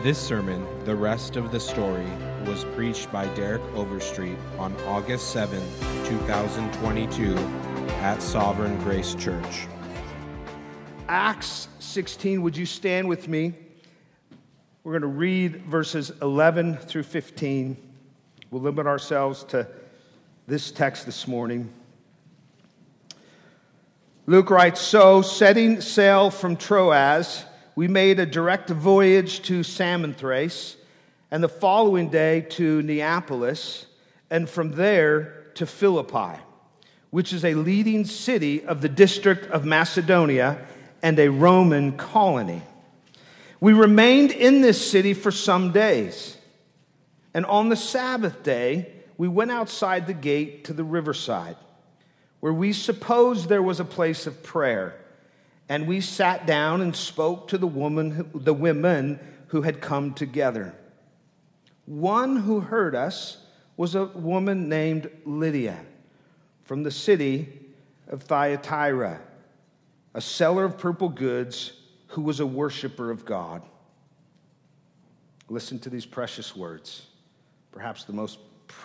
This sermon, the rest of the story, was preached by Derek Overstreet on August 7, 2022, at Sovereign Grace Church. Acts 16, would you stand with me? We're going to read verses 11 through 15. We'll limit ourselves to this text this morning. Luke writes So, setting sail from Troas, we made a direct voyage to Samothrace, and the following day to Neapolis, and from there to Philippi, which is a leading city of the district of Macedonia and a Roman colony. We remained in this city for some days, and on the Sabbath day, we went outside the gate to the riverside, where we supposed there was a place of prayer and we sat down and spoke to the woman the women who had come together. One who heard us was a woman named lydia from the city of thyatira a seller of purple goods who was a worshiper of god. Listen to these precious words. Perhaps the most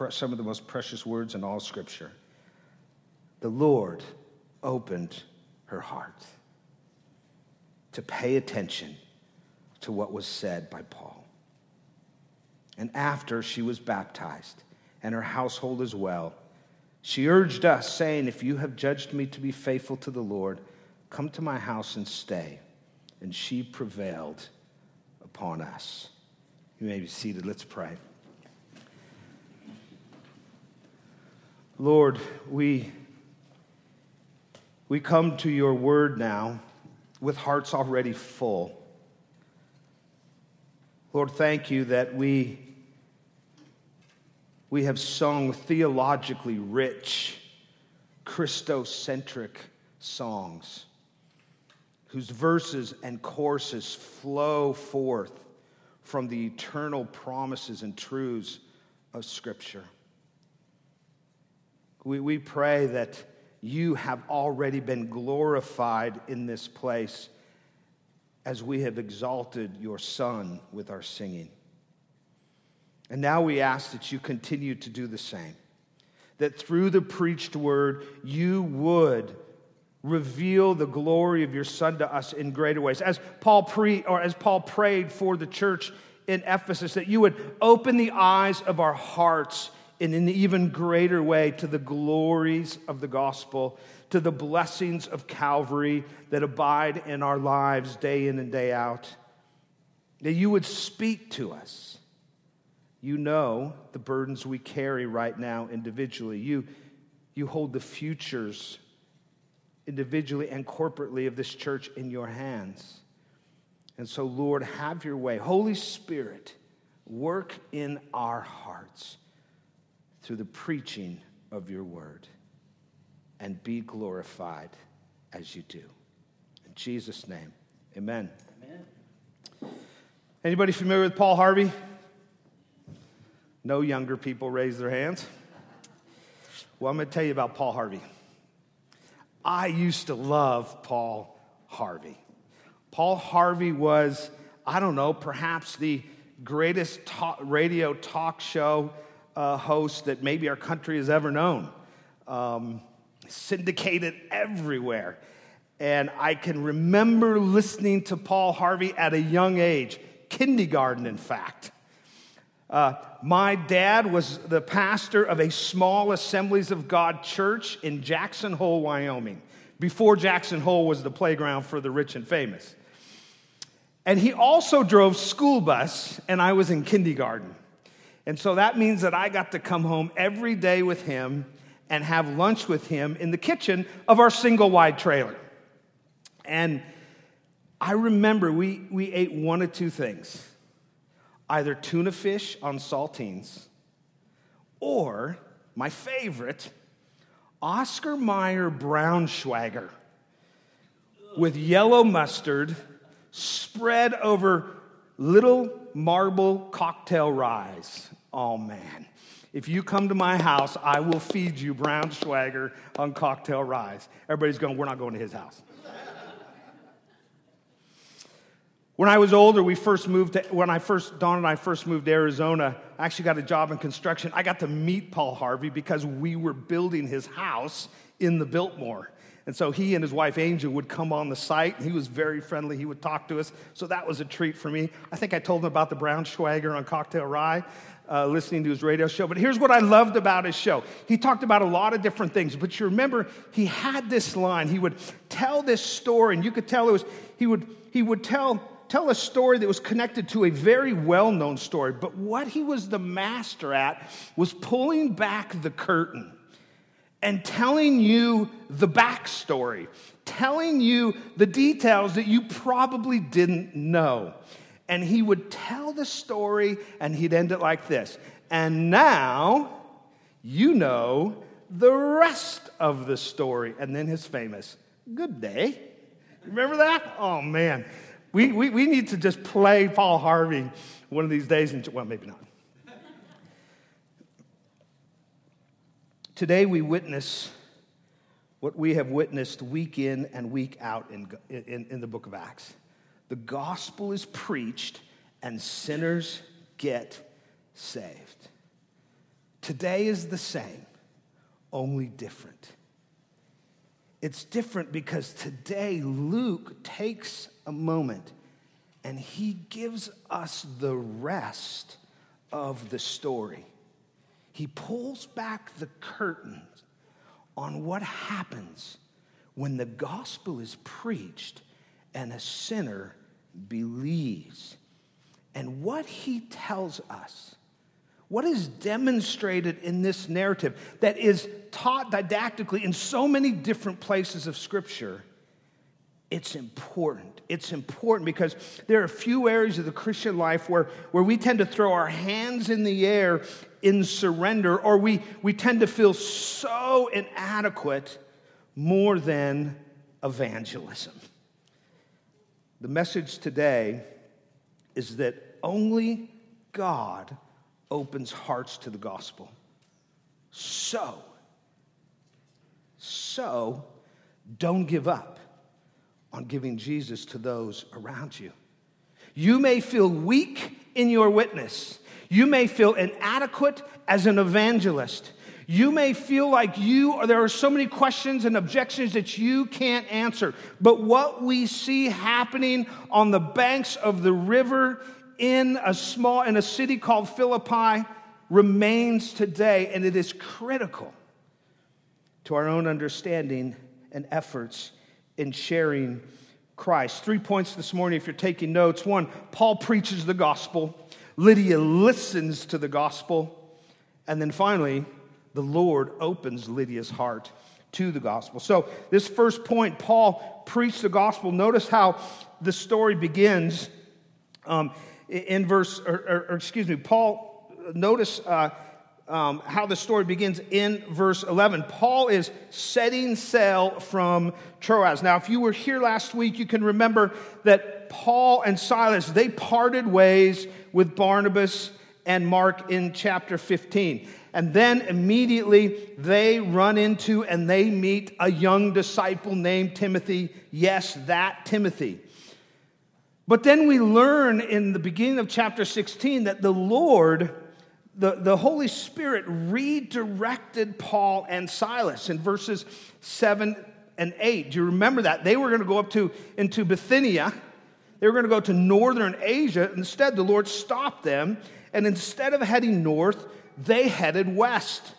some of the most precious words in all scripture. The lord opened her heart to pay attention to what was said by Paul. And after she was baptized, and her household as well, she urged us, saying, If you have judged me to be faithful to the Lord, come to my house and stay. And she prevailed upon us. You may be seated. Let's pray. Lord, we, we come to your word now with hearts already full. Lord, thank you that we, we have sung theologically rich, Christocentric songs whose verses and courses flow forth from the eternal promises and truths of Scripture. We, we pray that you have already been glorified in this place as we have exalted your Son with our singing. And now we ask that you continue to do the same, that through the preached word, you would reveal the glory of your Son to us in greater ways. As Paul, pre, or as Paul prayed for the church in Ephesus, that you would open the eyes of our hearts in an even greater way to the glories of the gospel, to the blessings of Calvary that abide in our lives day in and day out. That you would speak to us. You know the burdens we carry right now individually. You, you hold the futures individually and corporately of this church in your hands. And so, Lord, have your way. Holy Spirit, work in our hearts through the preaching of your word and be glorified as you do. In Jesus' name, amen. amen. Anybody familiar with Paul Harvey? No younger people raise their hands. Well, I'm going to tell you about Paul Harvey. I used to love Paul Harvey. Paul Harvey was, I don't know, perhaps the greatest talk, radio talk show uh, host that maybe our country has ever known. Um, syndicated everywhere. And I can remember listening to Paul Harvey at a young age, kindergarten, in fact. Uh, my dad was the pastor of a small Assemblies of God church in Jackson Hole, Wyoming, before Jackson Hole was the playground for the rich and famous. And he also drove school bus, and I was in kindergarten. And so that means that I got to come home every day with him and have lunch with him in the kitchen of our single wide trailer. And I remember we, we ate one of two things either tuna fish on saltines or my favorite, Oscar Mayer brown Braunschweiger with yellow mustard spread over little marble cocktail rise. Oh man. If you come to my house, I will feed you Braunschweiger on cocktail rise. Everybody's going, we're not going to his house. When I was older, we first moved to, when I first, Don and I first moved to Arizona, I actually got a job in construction. I got to meet Paul Harvey because we were building his house in the Biltmore. And so he and his wife Angel would come on the site. He was very friendly. He would talk to us. So that was a treat for me. I think I told him about the Braunschweiger on Cocktail Rye, uh, listening to his radio show. But here's what I loved about his show. He talked about a lot of different things. But you remember, he had this line. He would tell this story, and you could tell it was, he would, he would tell, tell a story that was connected to a very well known story. But what he was the master at was pulling back the curtain and telling you the backstory, telling you the details that you probably didn't know. And he would tell the story and he'd end it like this. And now you know the rest of the story. And then his famous, good day. Remember that? Oh, man. We, we, we need to just play Paul Harvey one of these days. And, well, maybe not. Today we witness what we have witnessed week in and week out in, in, in, the book of Acts. The gospel is preached and sinners get saved. Today is the same, only different. It's different because today Luke takes a moment and he gives us the rest of the story. He pulls back the curtains on what happens when the gospel is preached and a sinner believes. And what he tells us, what is demonstrated in this narrative that is taught didactically in so many different places of Scripture, it's important. It's important because there are a few areas of the Christian life where, where we tend to throw our hands in the air in surrender, or we, we tend to feel so inadequate more than evangelism. The message today is that only God opens hearts to the gospel. So, so don't give up on giving Jesus to those around you. You may feel weak in your witness. You may feel inadequate as an evangelist. You may feel like you or there are so many questions and objections that you can't answer. But what we see happening on the banks of the river in a small in a city called Philippi remains today and it is critical to our own understanding and efforts in sharing Christ. Three points this morning if you're taking notes. One, Paul preaches the gospel. Lydia listens to the gospel. And then finally, the Lord opens Lydia's heart to the gospel. So, this first point, Paul preached the gospel. Notice how the story begins um, in verse, or, or, or, excuse me, Paul, notice uh, um, how the story begins in verse 11. Paul is setting sail from Troas. Now, if you were here last week, you can remember Paul and Silas, they parted ways with Barnabas and Mark in chapter 15. And then immediately they run into and they meet a young disciple named Timothy. Yes, that Timothy. But then we learn in the beginning of chapter 16 that the Lord, the, the Holy Spirit, redirected Paul and Silas in verses 7 and 8. Do you remember that? They were going to go up to into Bithynia they were going to go to northern Asia. Instead, the Lord stopped them, and instead of heading north, they headed west.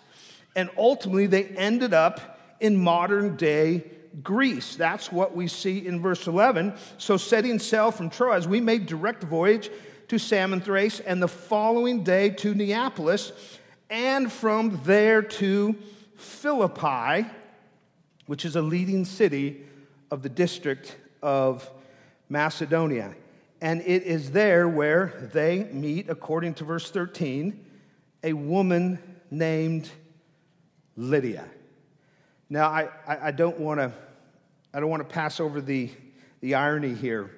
And ultimately, they ended up in modern day Greece. That's what we see in verse 11. So, setting sail from Troas, we made direct voyage to Samothrace, and the following day to Neapolis, and from there to Philippi, which is a leading city of the district of Macedonia. And it is there where they meet, according to verse 13, a woman named Lydia. Now, I, I, don't want to I don't want to pass over the, the irony here.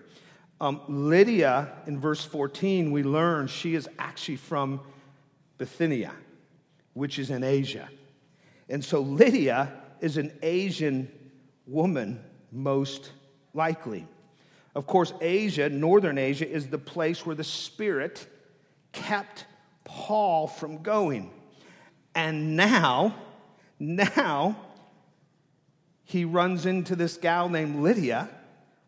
Um, Lydia, in verse 14, we learn she is actually from Bithynia, which is in Asia. And so Lydia is an Asian woman, most likely. Of course, Asia, northern Asia, is the place where the Spirit kept Paul from going. And now, now, he runs into this gal named Lydia,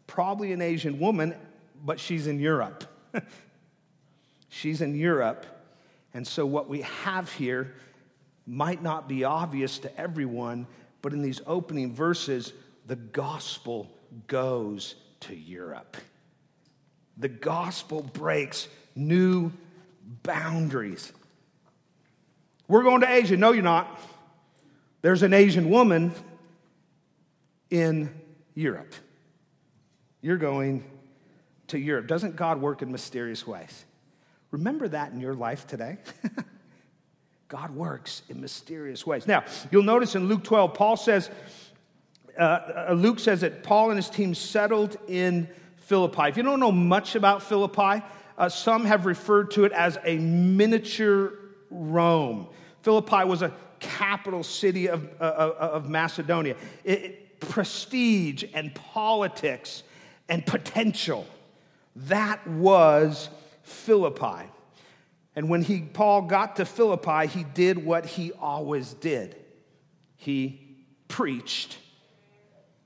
probably an Asian woman, but she's in Europe. she's in Europe. And so, what we have here might not be obvious to everyone, but in these opening verses, the gospel goes to Europe. The gospel breaks new boundaries. We're going to Asia. No, you're not. There's an Asian woman in Europe. You're going to Europe. Doesn't God work in mysterious ways? Remember that in your life today. God works in mysterious ways. Now, you'll notice in Luke 12, Paul says, uh, uh, Luke says that Paul and his team settled in Philippi. If you don't know much about Philippi, uh, some have referred to it as a miniature Rome. Philippi was a capital city of, uh, uh of Macedonia. It, it, prestige and politics and potential. That was Philippi. And when he, Paul got to Philippi, he did what he always did he preached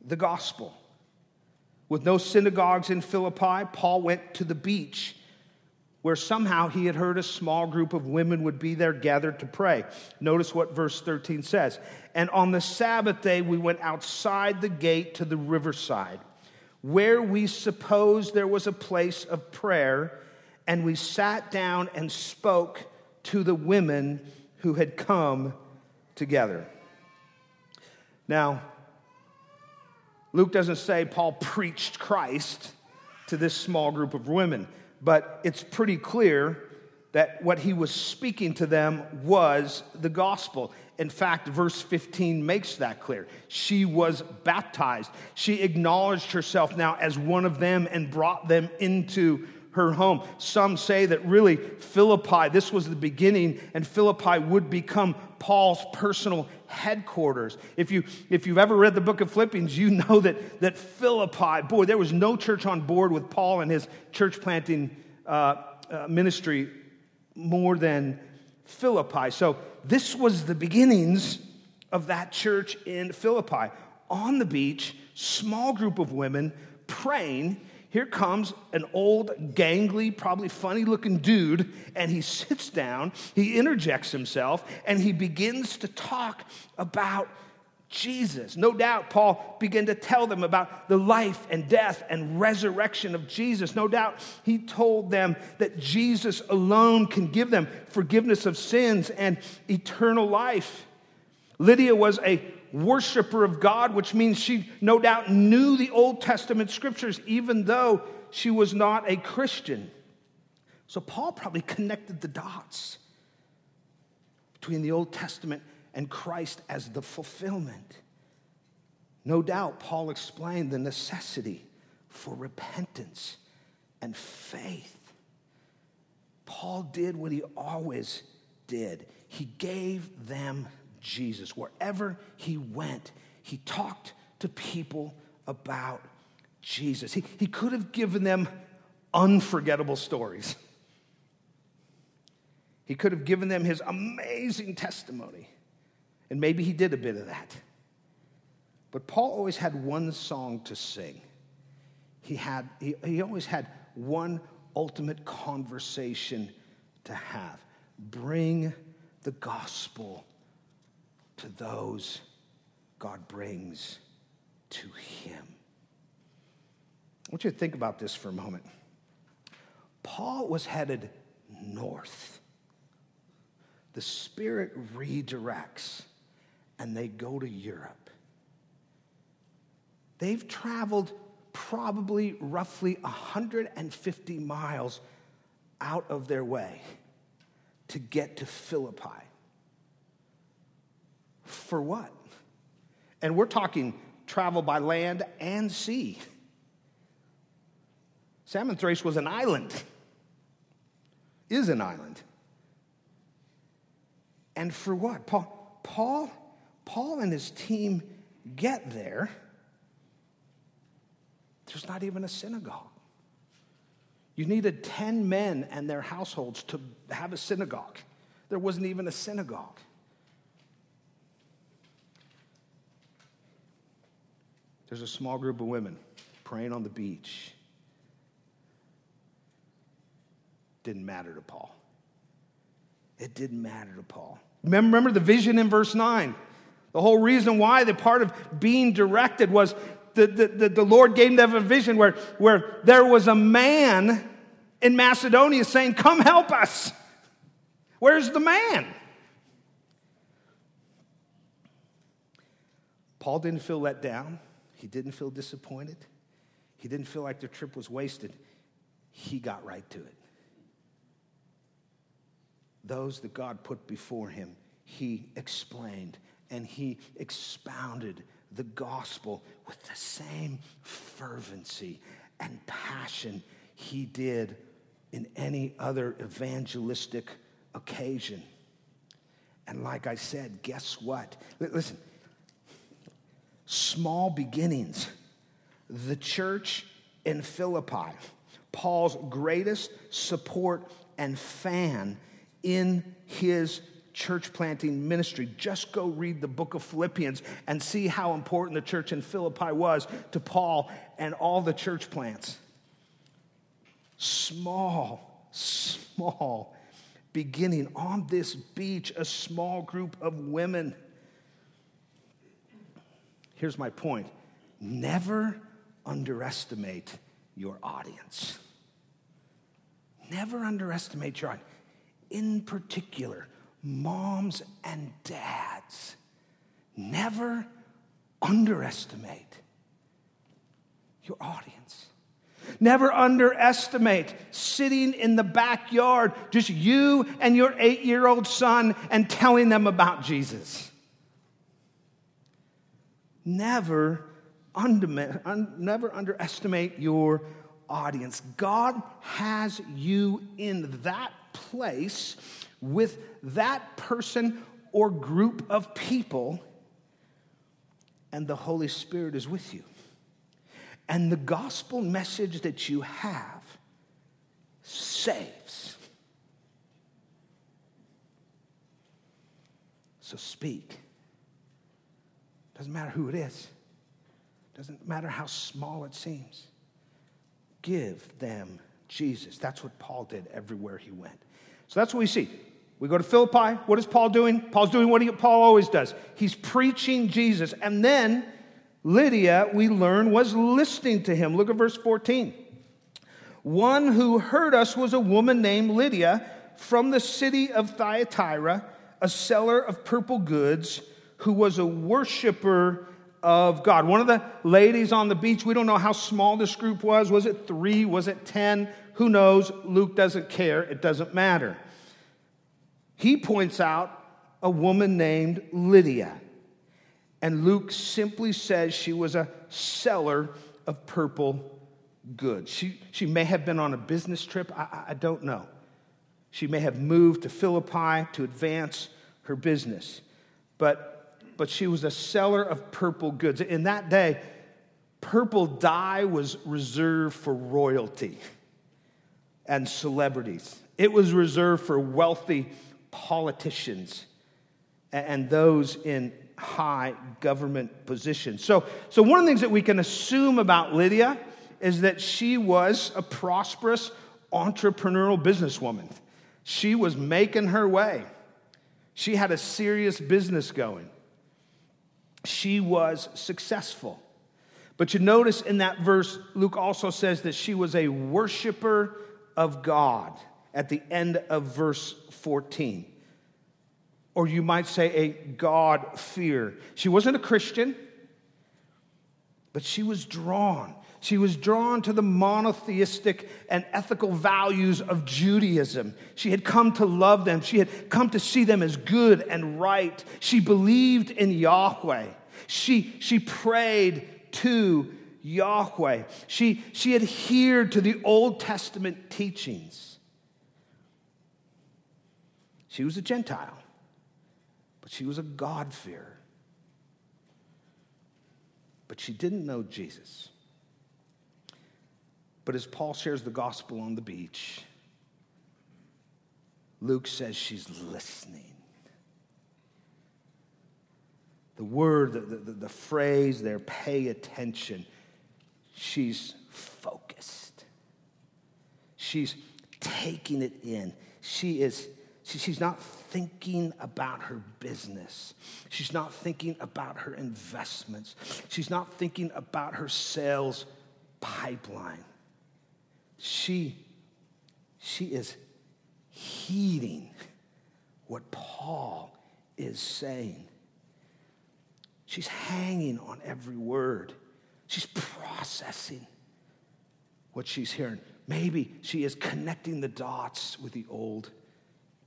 the gospel. With no synagogues in Philippi, Paul went to the beach where somehow he had heard a small group of women would be there gathered to pray. Notice what verse 13 says. And on the Sabbath day, we went outside the gate to the riverside, where we supposed there was a place of prayer, and we sat down and spoke to the women who had come together. Now, Luke doesn't say Paul preached Christ to this small group of women, but it's pretty clear that what he was speaking to them was the gospel. In fact, verse 15 makes that clear. She was baptized. She acknowledged herself now as one of them and brought them into her home. Some say that really Philippi, this was the beginning, and Philippi would become Paul's personal headquarters. If, you, if you've ever read the book of Philippians, you know that, that Philippi, boy, there was no church on board with Paul and his church planting uh, uh, ministry more than Philippi. So this was the beginnings of that church in Philippi. On the beach, small group of women praying here comes an old, gangly, probably funny looking dude, and he sits down, he interjects himself, and he begins to talk about Jesus. No doubt, Paul began to tell them about the life and death and resurrection of Jesus. No doubt, he told them that Jesus alone can give them forgiveness of sins and eternal life. Lydia was a worshiper of God, which means she no doubt knew the Old Testament scriptures, even though she was not a Christian. So Paul probably connected the dots between the Old Testament and Christ as the fulfillment. No doubt, Paul explained the necessity for repentance and faith. Paul did what he always did, he gave them Jesus. Wherever he went, he talked to people about Jesus. He, he could have given them unforgettable stories. He could have given them his amazing testimony. And maybe he did a bit of that. But Paul always had one song to sing. He, had, he, he always had one ultimate conversation to have. Bring the gospel to those God brings to Him. I want you to think about this for a moment. Paul was headed north. The Spirit redirects, and they go to Europe. They've traveled probably roughly 150 miles out of their way to get to Philippi. For what? And we're talking travel by land and sea. Samothrace was an island, is an island. And for what? Paul, Paul, Paul and his team get there There's not even a synagogue. You needed 10 men and their households to have a synagogue. There wasn't even a synagogue. There's a small group of women praying on the beach. Didn't matter to Paul. It didn't matter to Paul. Remember the vision in verse 9. The whole reason why the part of being directed was the, the, the, Lord gave them a vision where, where there was a man in Macedonia saying, Come help us. Where's the man? Paul didn't feel let down. He didn't feel disappointed. He didn't feel like the trip was wasted. He got right to it. Those that God put before him, he explained and he expounded the gospel with the same fervency and passion he did in any other evangelistic occasion. And like I said, guess what? Listen, small beginnings. The church in Philippi, Paul's greatest support and fan in his church planting ministry. Just go read the book of Philippians and see how important the church in Philippi was to Paul and all the church plants. Small, small beginning on this beach, a small group of women. Here's my point never underestimate your audience. Never underestimate your audience. In particular, moms and dads, never underestimate your audience. Never underestimate sitting in the backyard, just you and your eight year old son, and telling them about Jesus. Never, un, never underestimate your audience. God has you in that place with that person or group of people, and the Holy Spirit is with you. And the gospel message that you have saves. So speak. Doesn't matter who it is, doesn't matter how small it seems. Give them Jesus. That's what Paul did everywhere he went. So that's what we see. We go to Philippi. What is Paul doing? Paul's doing what he, Paul always does. He's preaching Jesus. And then Lydia, we learn, was listening to him. Look at verse 14. One who heard us was a woman named Lydia from the city of Thyatira, a seller of purple goods, who was a worshiper of God. One of the ladies on the beach, we don't know how small this group was. Was it three? Was it ten? Who knows? Luke doesn't care. It doesn't matter. He points out a woman named Lydia. And Luke simply says she was a seller of purple goods. She, she may have been on a business trip, I, I don't know. She may have moved to Philippi to advance her business. But, but she was a seller of purple goods. In that day, purple dye was reserved for royalty and celebrities, it was reserved for wealthy politicians and those in high government positions. So, so one of the things that we can assume about Lydia is that she was a prosperous entrepreneurial businesswoman. She was making her way. She had a serious business going. She was successful. But you notice in that verse, Luke also says that she was a worshiper of God at the end of verse 14. Or you might say a God fear. She wasn't a Christian, but she was drawn. She was drawn to the monotheistic and ethical values of Judaism. She had come to love them. She had come to see them as good and right. She believed in Yahweh. She, she prayed to Yahweh. She, she adhered to the Old Testament teachings. She was a Gentile, but she was a God-fearer. But she didn't know Jesus. But as Paul shares the gospel on the beach, Luke says she's listening. The word, the, the, the, phrase there, pay attention. She's focused. She's taking it in. She is, she, she's not thinking about her business. She's not thinking about her investments. She's not thinking about her sales pipeline. She, she is heeding what Paul is saying. She's hanging on every word. She's processing what she's hearing. Maybe she is connecting the dots with the Old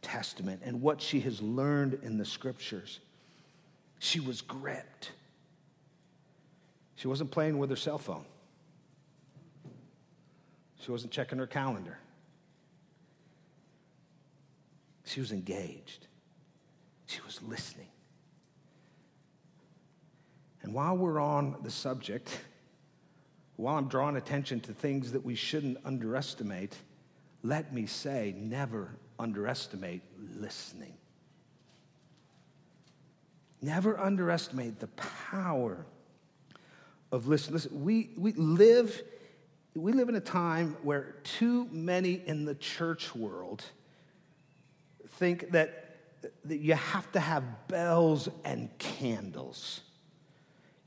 Testament and what she has learned in the scriptures. She was gripped. She wasn't playing with her cell phone. She wasn't checking her calendar. She was engaged. She was listening. And while we're on the subject, while I'm drawing attention to things that we shouldn't underestimate, let me say never underestimate listening. Never underestimate the power of listening. Listen, we, we, live, we live in a time where too many in the church world think that, that you have to have bells and candles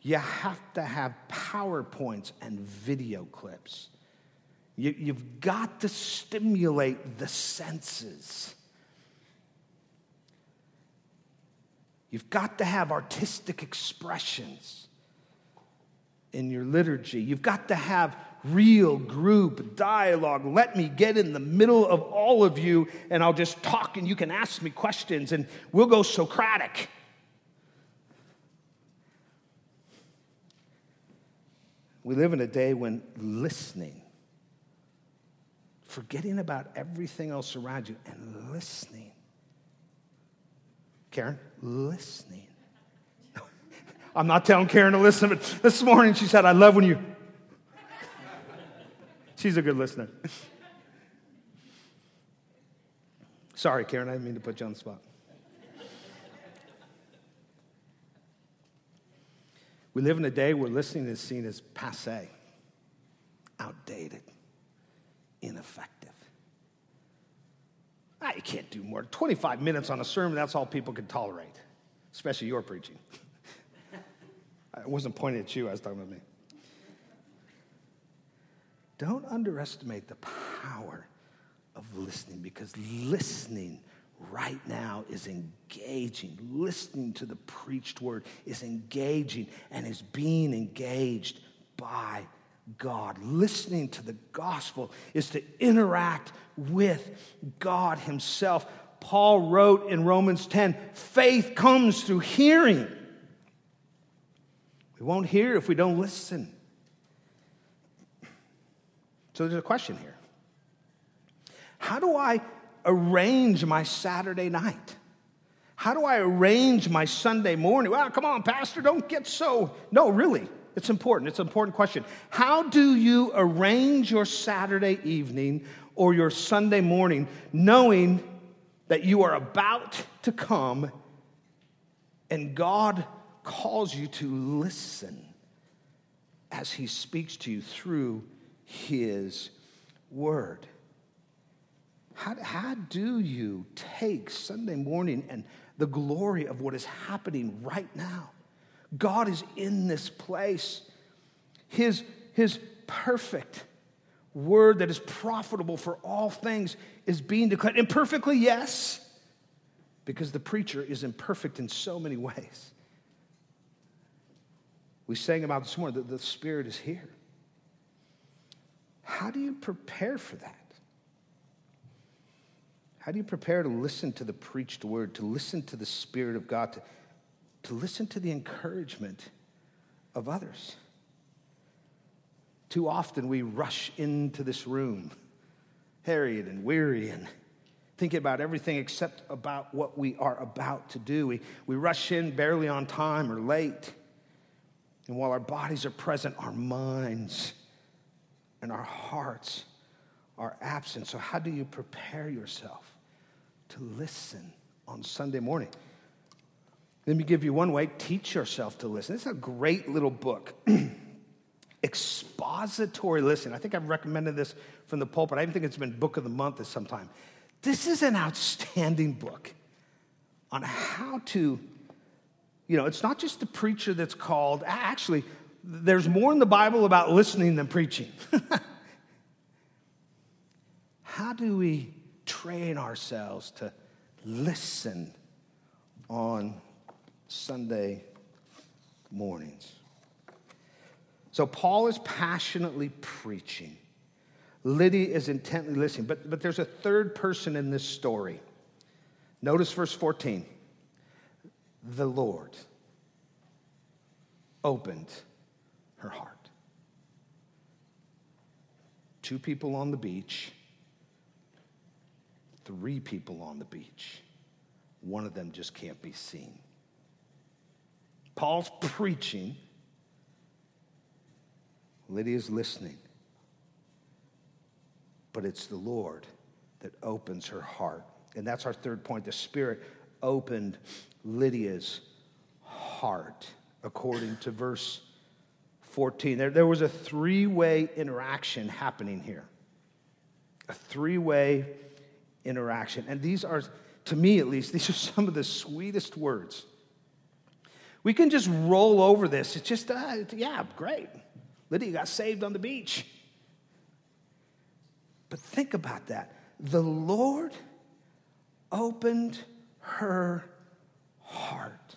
you have to have PowerPoints and video clips. You, you've got to stimulate the senses. You've got to have artistic expressions in your liturgy. You've got to have real group dialogue. Let me get in the middle of all of you and I'll just talk and you can ask me questions and we'll go Socratic. We live in a day when listening, forgetting about everything else around you and listening. Karen, listening. I'm not telling Karen to listen, but this morning she said, I love when you. She's a good listener. Sorry, Karen, I didn't mean to put you on the spot. We live in a day where listening is seen as passe, outdated, ineffective. Ah, you can't do more. 25 minutes on a sermon, that's all people can tolerate, especially your preaching. I wasn't pointing at you, I was talking about me. Don't underestimate the power of listening because listening right now is engaging. Listening to the preached word is engaging and is being engaged by God. Listening to the gospel is to interact with God Himself. Paul wrote in Romans 10 faith comes through hearing. We won't hear if we don't listen. So there's a question here How do I arrange my Saturday night? How do I arrange my Sunday morning? Well, come on, Pastor, don't get so. No, really, it's important. It's an important question. How do you arrange your Saturday evening or your Sunday morning knowing that you are about to come and God calls you to listen as He speaks to you through His Word? How, how do you take Sunday morning and the glory of what is happening right now? God is in this place. His, his perfect word that is profitable for all things is being declared. Imperfectly, yes, because the preacher is imperfect in so many ways. We sang about this morning that the Spirit is here. How do you prepare for that? How do you prepare to listen to the preached word, to listen to the Spirit of God, to, to listen to the encouragement of others? Too often we rush into this room, harried and weary, and thinking about everything except about what we are about to do. We, we rush in barely on time or late. And while our bodies are present, our minds and our hearts are absent. So, how do you prepare yourself to listen on Sunday morning? Let me give you one way teach yourself to listen. It's a great little book. Expository listen. I think I've recommended this from the pulpit. I even think it's been book of the month at some time. This is an outstanding book on how to, you know, it's not just the preacher that's called, actually, there's more in the Bible about listening than preaching. how do we train ourselves to listen on Sunday mornings? So, Paul is passionately preaching. Lydia is intently listening. But, but there's a third person in this story. Notice verse 14. The Lord opened her heart. Two people on the beach, three people on the beach. One of them just can't be seen. Paul's preaching, Lydia's listening. But it's the Lord that opens her heart. And that's our third point. The Spirit opened Lydia's heart, according to verse 14. There, there was a three way interaction happening here. A three way interaction. And these are, to me at least, these are some of the sweetest words. We can just roll over this. It's just, uh, yeah, great. Lydia got saved on the beach. But think about that. The Lord opened her heart.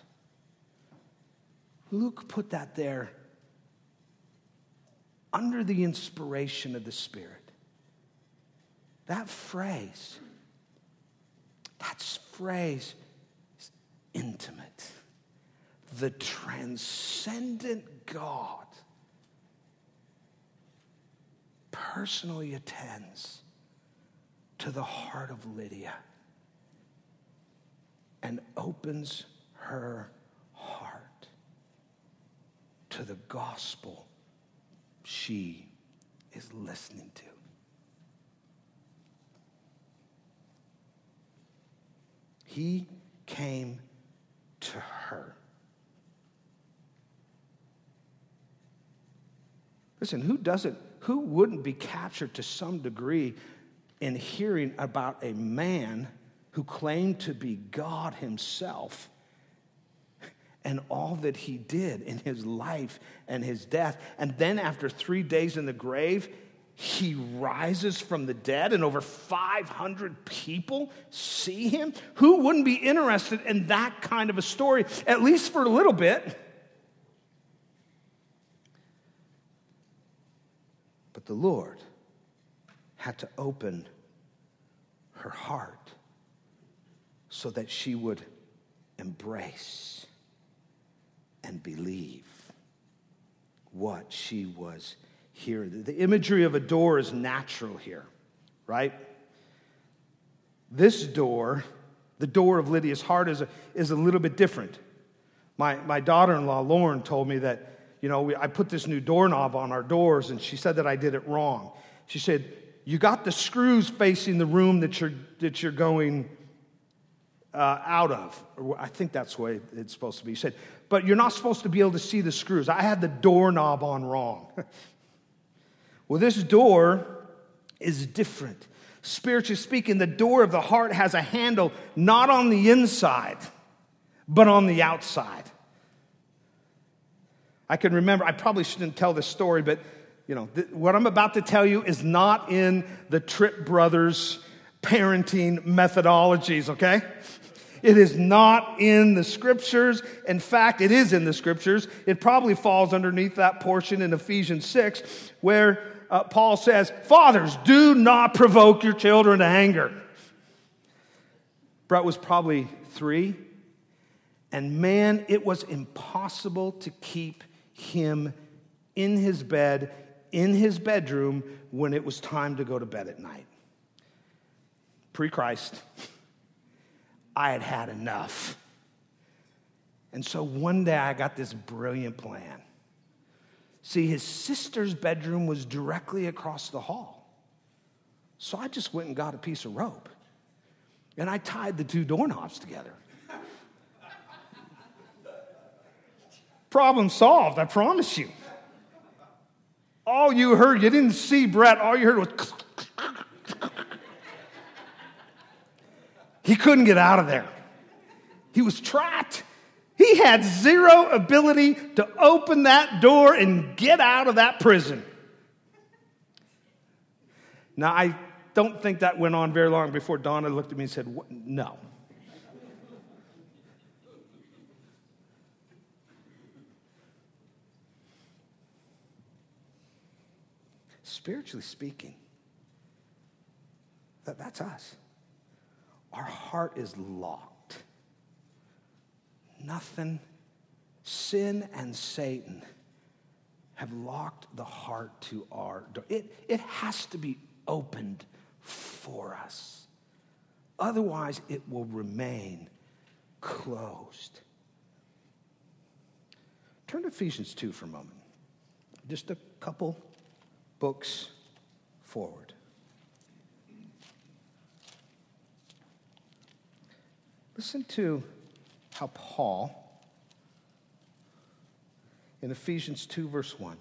Luke put that there under the inspiration of the Spirit. That phrase, that phrase is intimate. The transcendent God personally attends to the heart of Lydia and opens her heart to the gospel she is listening to. He came to her. Listen, who doesn't, who wouldn't be captured to some degree in hearing about a man who claimed to be God himself and all that he did in his life and his death. And then, after three days in the grave, he rises from the dead, and over 500 people see him. Who wouldn't be interested in that kind of a story, at least for a little bit? But the Lord had to open her heart so that she would embrace and believe what she was hearing. The imagery of a door is natural here, right? This door, the door of Lydia's heart, is a, is a little bit different. My, my daughter in law, Lauren, told me that, you know, we, I put this new doorknob on our doors, and she said that I did it wrong. She said, You got the screws facing the room that you're, that you're going uh, out of. I think that's the way it's supposed to be. Said, but you're not supposed to be able to see the screws. I had the doorknob on wrong. well, this door is different. Spiritually speaking, the door of the heart has a handle not on the inside, but on the outside. I can remember, I probably shouldn't tell this story, but you know, th- what I'm about to tell you is not in the Tripp Brothers parenting methodologies, okay? It is not in the scriptures. In fact, it is in the scriptures. It probably falls underneath that portion in Ephesians 6 where uh, Paul says, Fathers, do not provoke your children to anger. Brett was probably three. And man, it was impossible to keep him in his bed, in his bedroom, when it was time to go to bed at night. Pre Christ. I had had enough. And so one day I got this brilliant plan. See, his sister's bedroom was directly across the hall. So I just went and got a piece of rope and I tied the two doorknobs together. Problem solved, I promise you. All you heard, you didn't see Brett, all you heard was. He couldn't get out of there. He was trapped. He had zero ability to open that door and get out of that prison. Now, I don't think that went on very long before Donna looked at me and said, No. Spiritually speaking, that, that's us. Our heart is locked. Nothing, sin and Satan have locked the heart to our door. It, it has to be opened for us. Otherwise, it will remain closed. Turn to Ephesians 2 for a moment. Just a couple books forward. Listen to how Paul, in Ephesians 2, verse 1,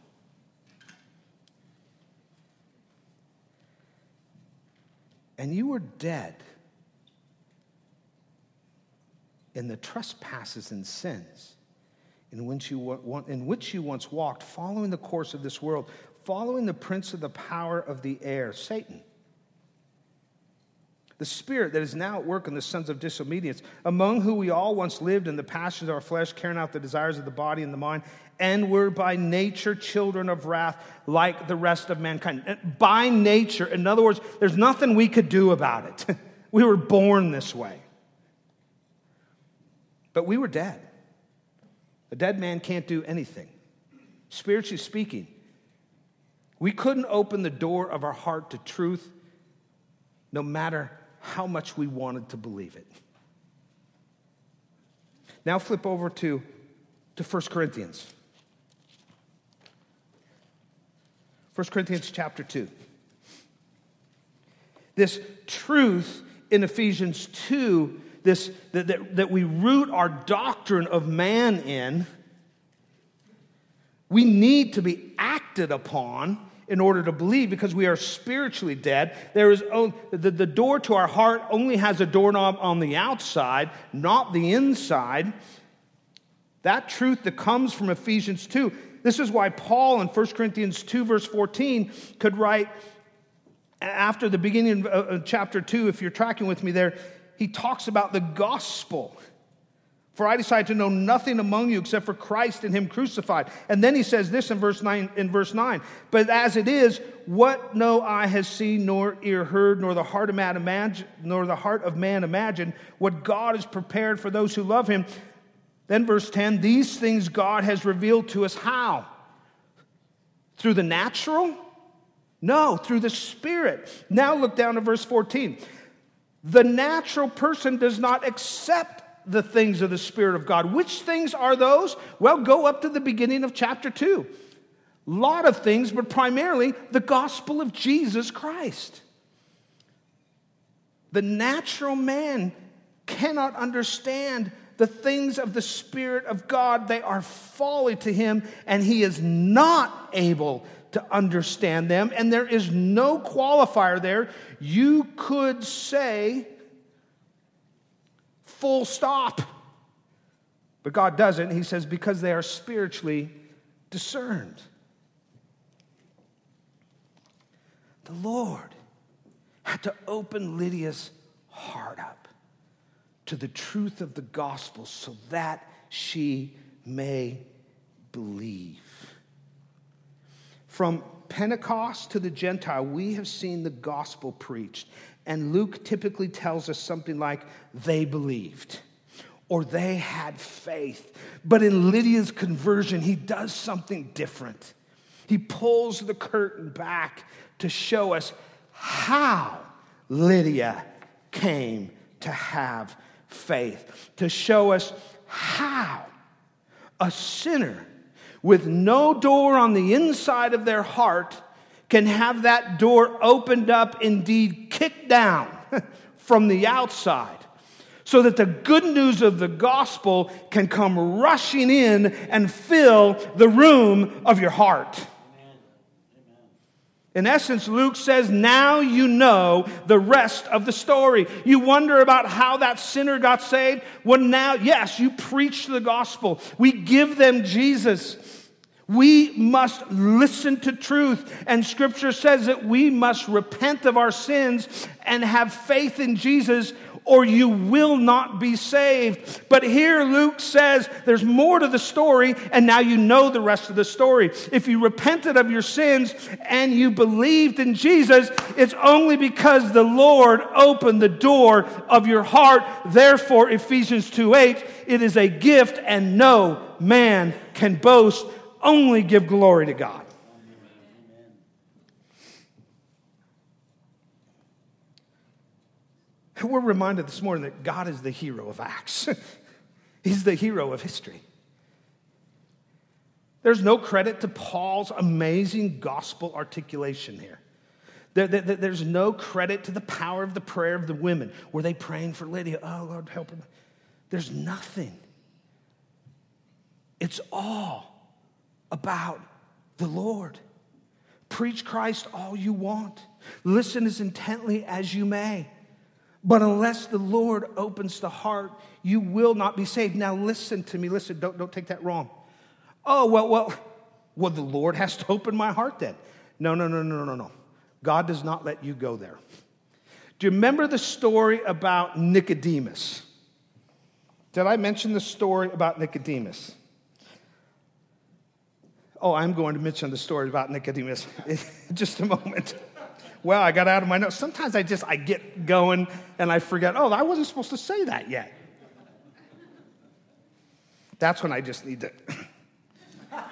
and you were dead in the trespasses and sins in which you, in which you once walked, following the course of this world, following the prince of the power of the air, Satan. The spirit that is now at work in the sons of disobedience, among whom we all once lived in the passions of our flesh, carrying out the desires of the body and the mind, and were by nature children of wrath like the rest of mankind. By nature, in other words, there's nothing we could do about it. we were born this way. But we were dead. A dead man can't do anything. Spiritually speaking, we couldn't open the door of our heart to truth no matter how much we wanted to believe it. Now flip over to, to 1 Corinthians. 1 Corinthians chapter 2. This truth in Ephesians 2, this, that, that, that we root our doctrine of man in, we need to be acted upon in order to believe because we are spiritually dead. There is only, the, the door to our heart only has a doorknob on the outside, not the inside. That truth that comes from Ephesians 2 this is why Paul in 1 Corinthians 2, verse 14, could write after the beginning of chapter 2, if you're tracking with me there, he talks about the gospel. For I decided to know nothing among you except for Christ and Him crucified. And then he says this in verse 9, in verse 9. But as it is, what no eye has seen, nor ear heard, nor the heart of man imagine, nor the heart of man imagined, what God has prepared for those who love him. Then, verse 10 these things God has revealed to us how? Through the natural? No, through the Spirit. Now, look down to verse 14. The natural person does not accept the things of the Spirit of God. Which things are those? Well, go up to the beginning of chapter 2. Lot of things, but primarily the gospel of Jesus Christ. The natural man cannot understand the things of the Spirit of God, they are folly to him, and he is not able to understand them. And there is no qualifier there. You could say, full stop. But God doesn't. He says, because they are spiritually discerned. The Lord had to open Lydia's heart up to the truth of the gospel so that she may believe. From Pentecost to the Gentile, we have seen the gospel preached. And Luke typically tells us something like, they believed or they had faith. But in Lydia's conversion, he does something different. He pulls the curtain back to show us how Lydia came to have faith, to show us how a sinner with no door on the inside of their heart can have that door opened up, indeed kicked down from the outside, so that the good news of the gospel can come rushing in and fill the room of your heart. In essence, Luke says, now you know the rest of the story. You wonder about how that sinner got saved? Well, now, yes, you preach the gospel. We give them Jesus. We must listen to truth. And scripture says that we must repent of our sins and have faith in Jesus or you will not be saved. But here Luke says there's more to the story, and now you know the rest of the story. If you repented of your sins and you believed in Jesus, it's only because the Lord opened the door of your heart. Therefore, Ephesians 2 8, it is a gift, and no man can boast, only give glory to God. We're reminded this morning that God is the hero of Acts, He's the hero of history. There's no credit to Paul's amazing gospel articulation here. There, there, there's no credit to the power of the prayer of the women. Were they praying for Lydia? Oh, Lord, help her. There's nothing. It's all about the Lord. Preach Christ all you want. Listen as intently as you may. But unless the Lord opens the heart, you will not be saved. Now, listen to me. Listen, don't, don't take that wrong. Oh, well, well, well, the Lord has to open my heart then. No, no, no, no, no, no. God does not let you go there. Do you remember the story about Nicodemus? Did I mention the story about Nicodemus? Oh, I'm going to mention the story about Nicodemus in just a moment well, I got out of my notes. Sometimes I just I get going and I forget, oh, I wasn't supposed to say that yet. That's when I just need to.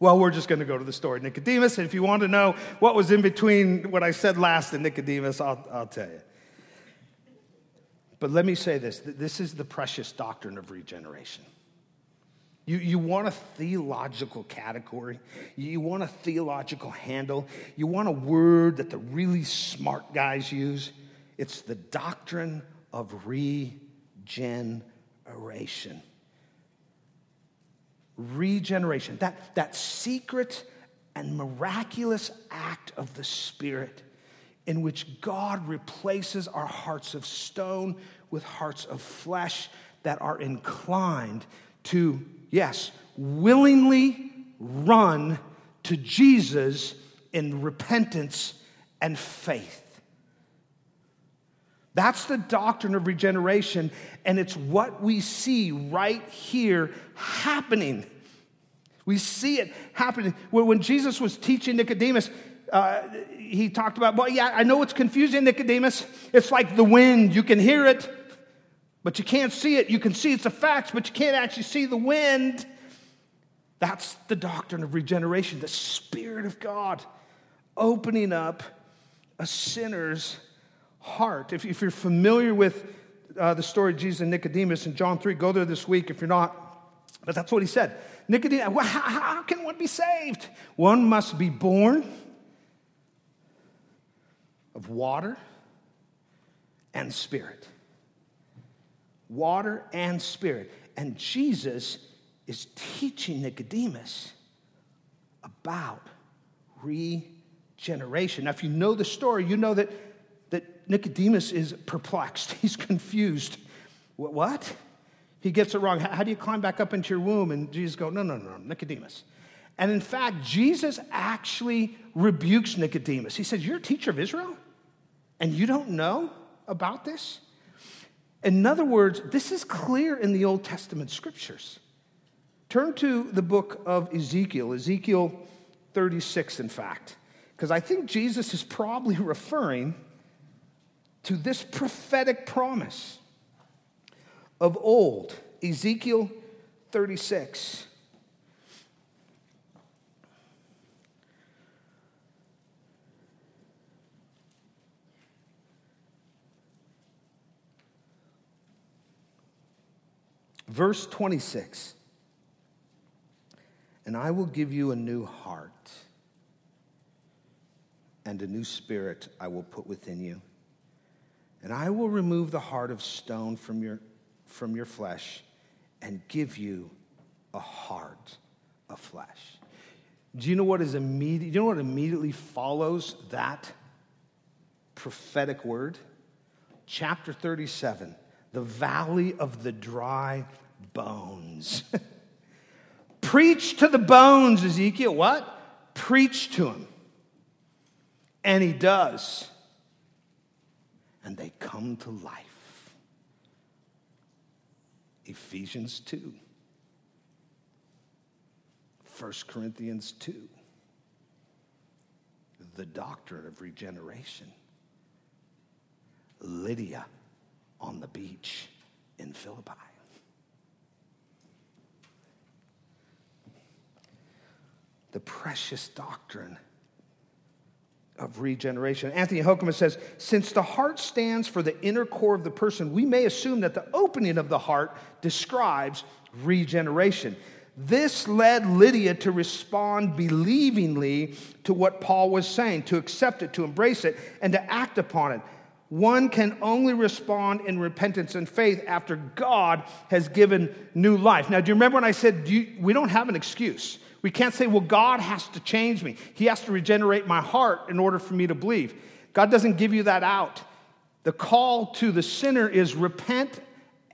well, we're just going to go to the story Nicodemus. And if you want to know what was in between what I said last and Nicodemus, I'll, I'll tell you. But let me say this this is the precious doctrine of regeneration. You, you want a theological category. You want a theological handle. You want a word that the really smart guys use. It's the doctrine of regeneration. Regeneration, that, that secret and miraculous act of the Spirit in which God replaces our hearts of stone with hearts of flesh that are inclined to yes, willingly run to Jesus in repentance and faith. That's the doctrine of regeneration, and it's what we see right here happening. We see it happening. When Jesus was teaching Nicodemus, uh, he talked about, well, yeah, I know it's confusing, Nicodemus. It's like the wind, you can hear it, but you can't see it. You can see its effects, but you can't actually see the wind. That's the doctrine of regeneration, the Spirit of God opening up a sinner's heart. If, if you're familiar with uh, the story of Jesus and Nicodemus in John 3, go there this week if you're not. But that's what he said. Nicodemus, well, how, how can one be saved? One must be born of water and spirit water and spirit. And Jesus is teaching Nicodemus about regeneration. Now, if you know the story, you know that, that Nicodemus is perplexed, he's confused. What? He gets it wrong. How do you climb back up into your womb? And Jesus goes, No, no, no, Nicodemus. And in fact, Jesus actually rebukes Nicodemus. He says, You're a teacher of Israel? And you don't know about this? In other words, this is clear in the Old Testament scriptures. Turn to the book of Ezekiel, Ezekiel 36, in fact, because I think Jesus is probably referring to this prophetic promise of old, Ezekiel 36. Verse 26 And I will give you a new heart, and a new spirit I will put within you. And I will remove the heart of stone from your, from your flesh and give you a heart of flesh. Do you know what is immediate? Do you know what immediately follows that prophetic word? Chapter 37, the valley of the dry bones. Preach to the bones, Ezekiel. What? Preach to him. And he does. And they come to life. Ephesians 2. 1 Corinthians 2, the doctrine of regeneration. Lydia on the beach in Philippi. The precious doctrine of regeneration. Anthony Hoekema says Since the heart stands for the inner core of the person, we may assume that the opening of the heart describes regeneration. This led Lydia to respond believingly to what Paul was saying, to accept it, to embrace it, and to act upon it. One can only respond in repentance and faith after God has given new life. Now, do you remember when I said you, we don't have an excuse? We can't say, well, God has to change me. He has to regenerate my heart in order for me to believe. God doesn't give you that out. The call to the sinner is repent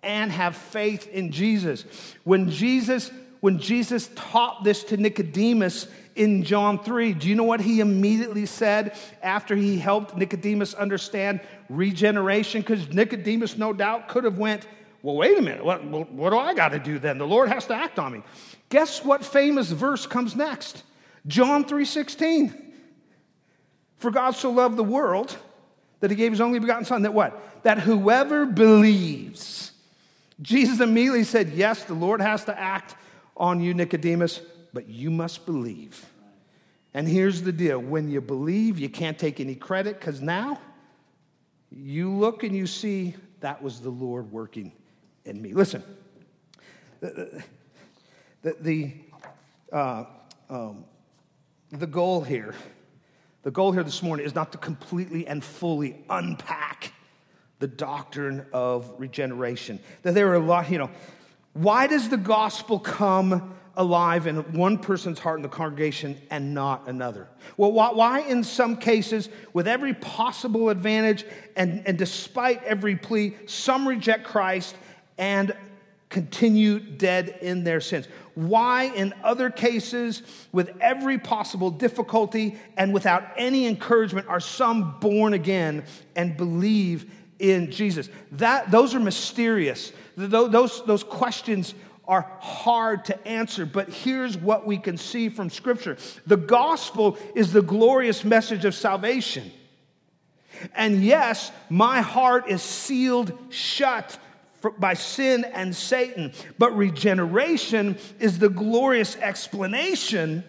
and have faith in Jesus. When Jesus when Jesus taught this to Nicodemus in John 3, do you know what he immediately said after he helped Nicodemus understand regeneration? Because Nicodemus, no doubt, could have went, well, wait a minute, what, what do I got to do then? The Lord has to act on me. Guess what famous verse comes next? John 3:16. For God so loved the world that he gave his only begotten son that what? That whoever believes. Jesus immediately said, "Yes, the Lord has to act on you, Nicodemus, but you must believe. And here's the deal when you believe, you can't take any credit because now you look and you see that was the Lord working in me. Listen, the, the, uh, um, the goal here, the goal here this morning is not to completely and fully unpack the doctrine of regeneration. That there are a lot, you know, why does the gospel come alive in one person's heart in the congregation and not another? Well, why, why, in some cases, with every possible advantage and, and despite every plea, some reject Christ and continue dead in their sins? Why, in other cases, with every possible difficulty and without any encouragement, are some born again and believe in Jesus? That, those are mysterious. Those, those questions are hard to answer, but here's what we can see from Scripture the gospel is the glorious message of salvation. And yes, my heart is sealed shut by sin and Satan, but regeneration is the glorious explanation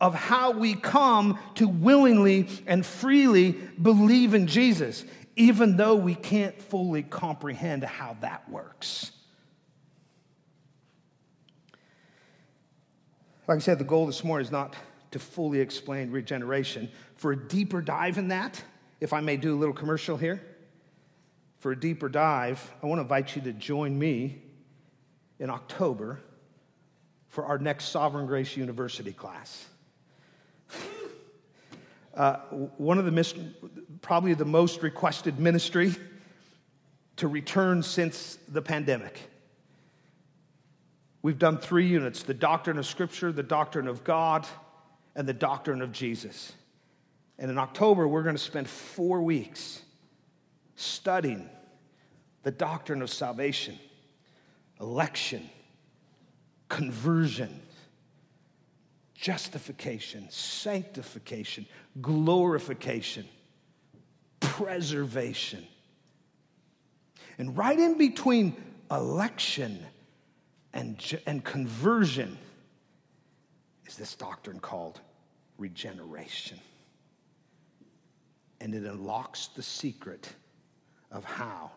of how we come to willingly and freely believe in Jesus even though we can't fully comprehend how that works. Like I said, the goal this morning is not to fully explain regeneration. For a deeper dive in that, if I may do a little commercial here, for a deeper dive, I want to invite you to join me in October for our next Sovereign Grace University class. Uh, one of the mis- probably the most requested ministry to return since the pandemic. We've done three units the doctrine of Scripture, the doctrine of God, and the doctrine of Jesus. And in October, we're going to spend four weeks studying the doctrine of salvation, election, conversion, justification, sanctification, glorification, preservation. And right in between election and, and conversion is this doctrine called regeneration. And it unlocks the secret of how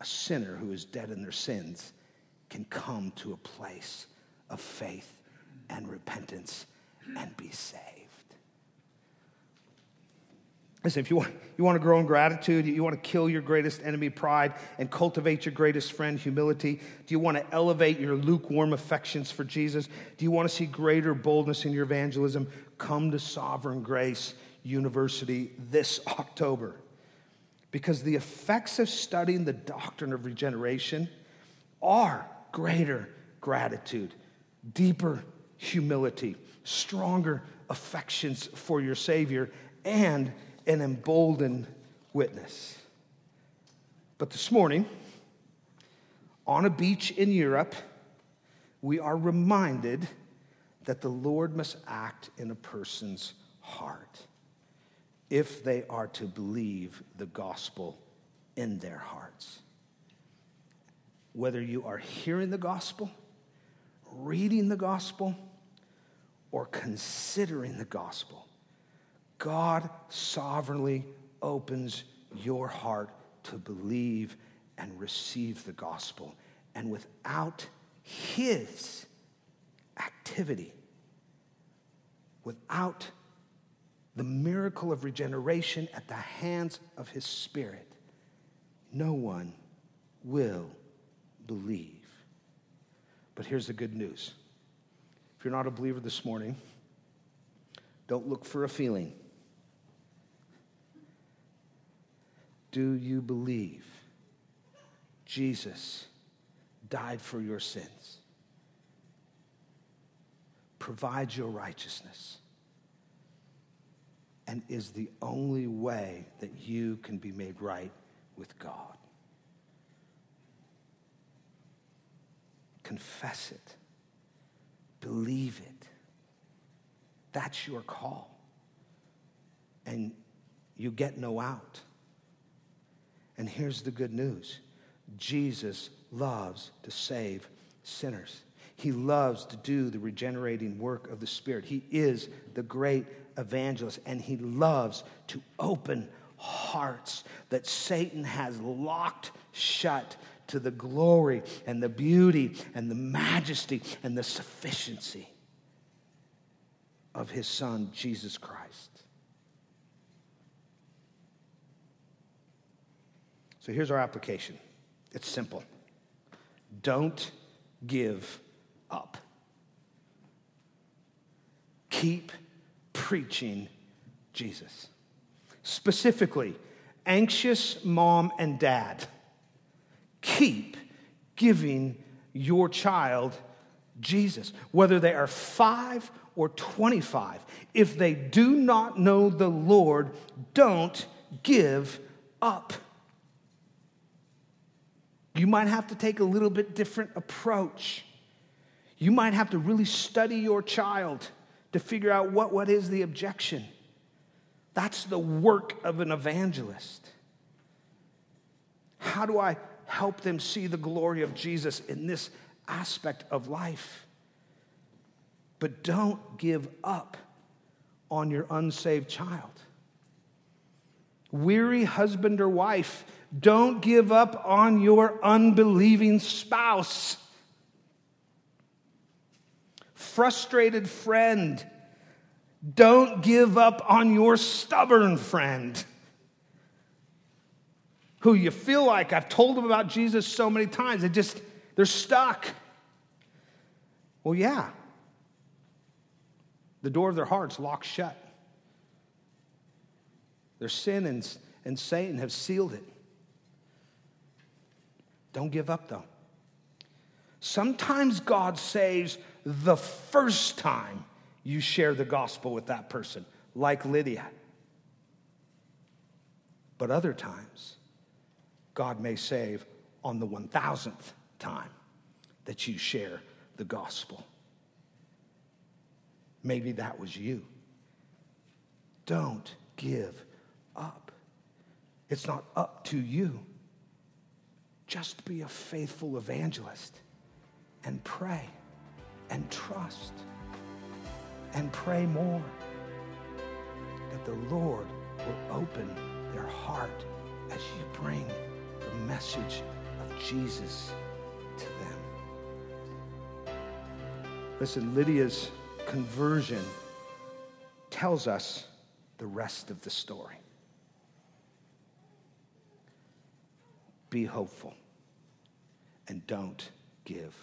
a sinner who is dead in their sins can come to a place of faith and repentance and be saved. Listen, if you want, you want to grow in gratitude, you want to kill your greatest enemy, pride, and cultivate your greatest friend, humility, do you want to elevate your lukewarm affections for Jesus? Do you want to see greater boldness in your evangelism? Come to Sovereign Grace University this October. Because the effects of studying the doctrine of regeneration are greater gratitude, deeper humility, stronger affections for your Savior, and an emboldened witness. But this morning, on a beach in Europe, we are reminded that the Lord must act in a person's heart if they are to believe the gospel in their hearts. Whether you are hearing the gospel, reading the gospel, or considering the gospel, God sovereignly opens your heart to believe and receive the gospel. And without His activity, without the miracle of regeneration at the hands of His Spirit, no one will believe. But here's the good news if you're not a believer this morning, don't look for a feeling. Do you believe Jesus died for your sins? Provides your righteousness and is the only way that you can be made right with God. Confess it, believe it. That's your call. And you get no out. And here's the good news Jesus loves to save sinners. He loves to do the regenerating work of the Spirit. He is the great evangelist, and he loves to open hearts that Satan has locked shut to the glory and the beauty and the majesty and the sufficiency of his Son, Jesus Christ. So here's our application it's simple. Don't give up. Keep preaching Jesus. Specifically, anxious mom and dad, keep giving your child Jesus, whether they are five or 25. If they do not know the Lord, don't give up. You might have to take a little bit different approach. You might have to really study your child to figure out what, what is the objection. That's the work of an evangelist. How do I help them see the glory of Jesus in this aspect of life? But don't give up on your unsaved child. Weary husband or wife, don't give up on your unbelieving spouse. Frustrated friend, don't give up on your stubborn friend who you feel like I've told them about Jesus so many times, they just, they're stuck. Well, yeah. The door of their heart's locked shut. Their sin and, and Satan have sealed it. Don't give up, though. Sometimes God saves the first time you share the gospel with that person, like Lydia. But other times, God may save on the 1000th time that you share the gospel. Maybe that was you. Don't give up. It's not up to you. Just be a faithful evangelist and pray and trust and pray more that the Lord will open their heart as you bring the message of Jesus to them. Listen, Lydia's conversion tells us the rest of the story. Be hopeful and don't give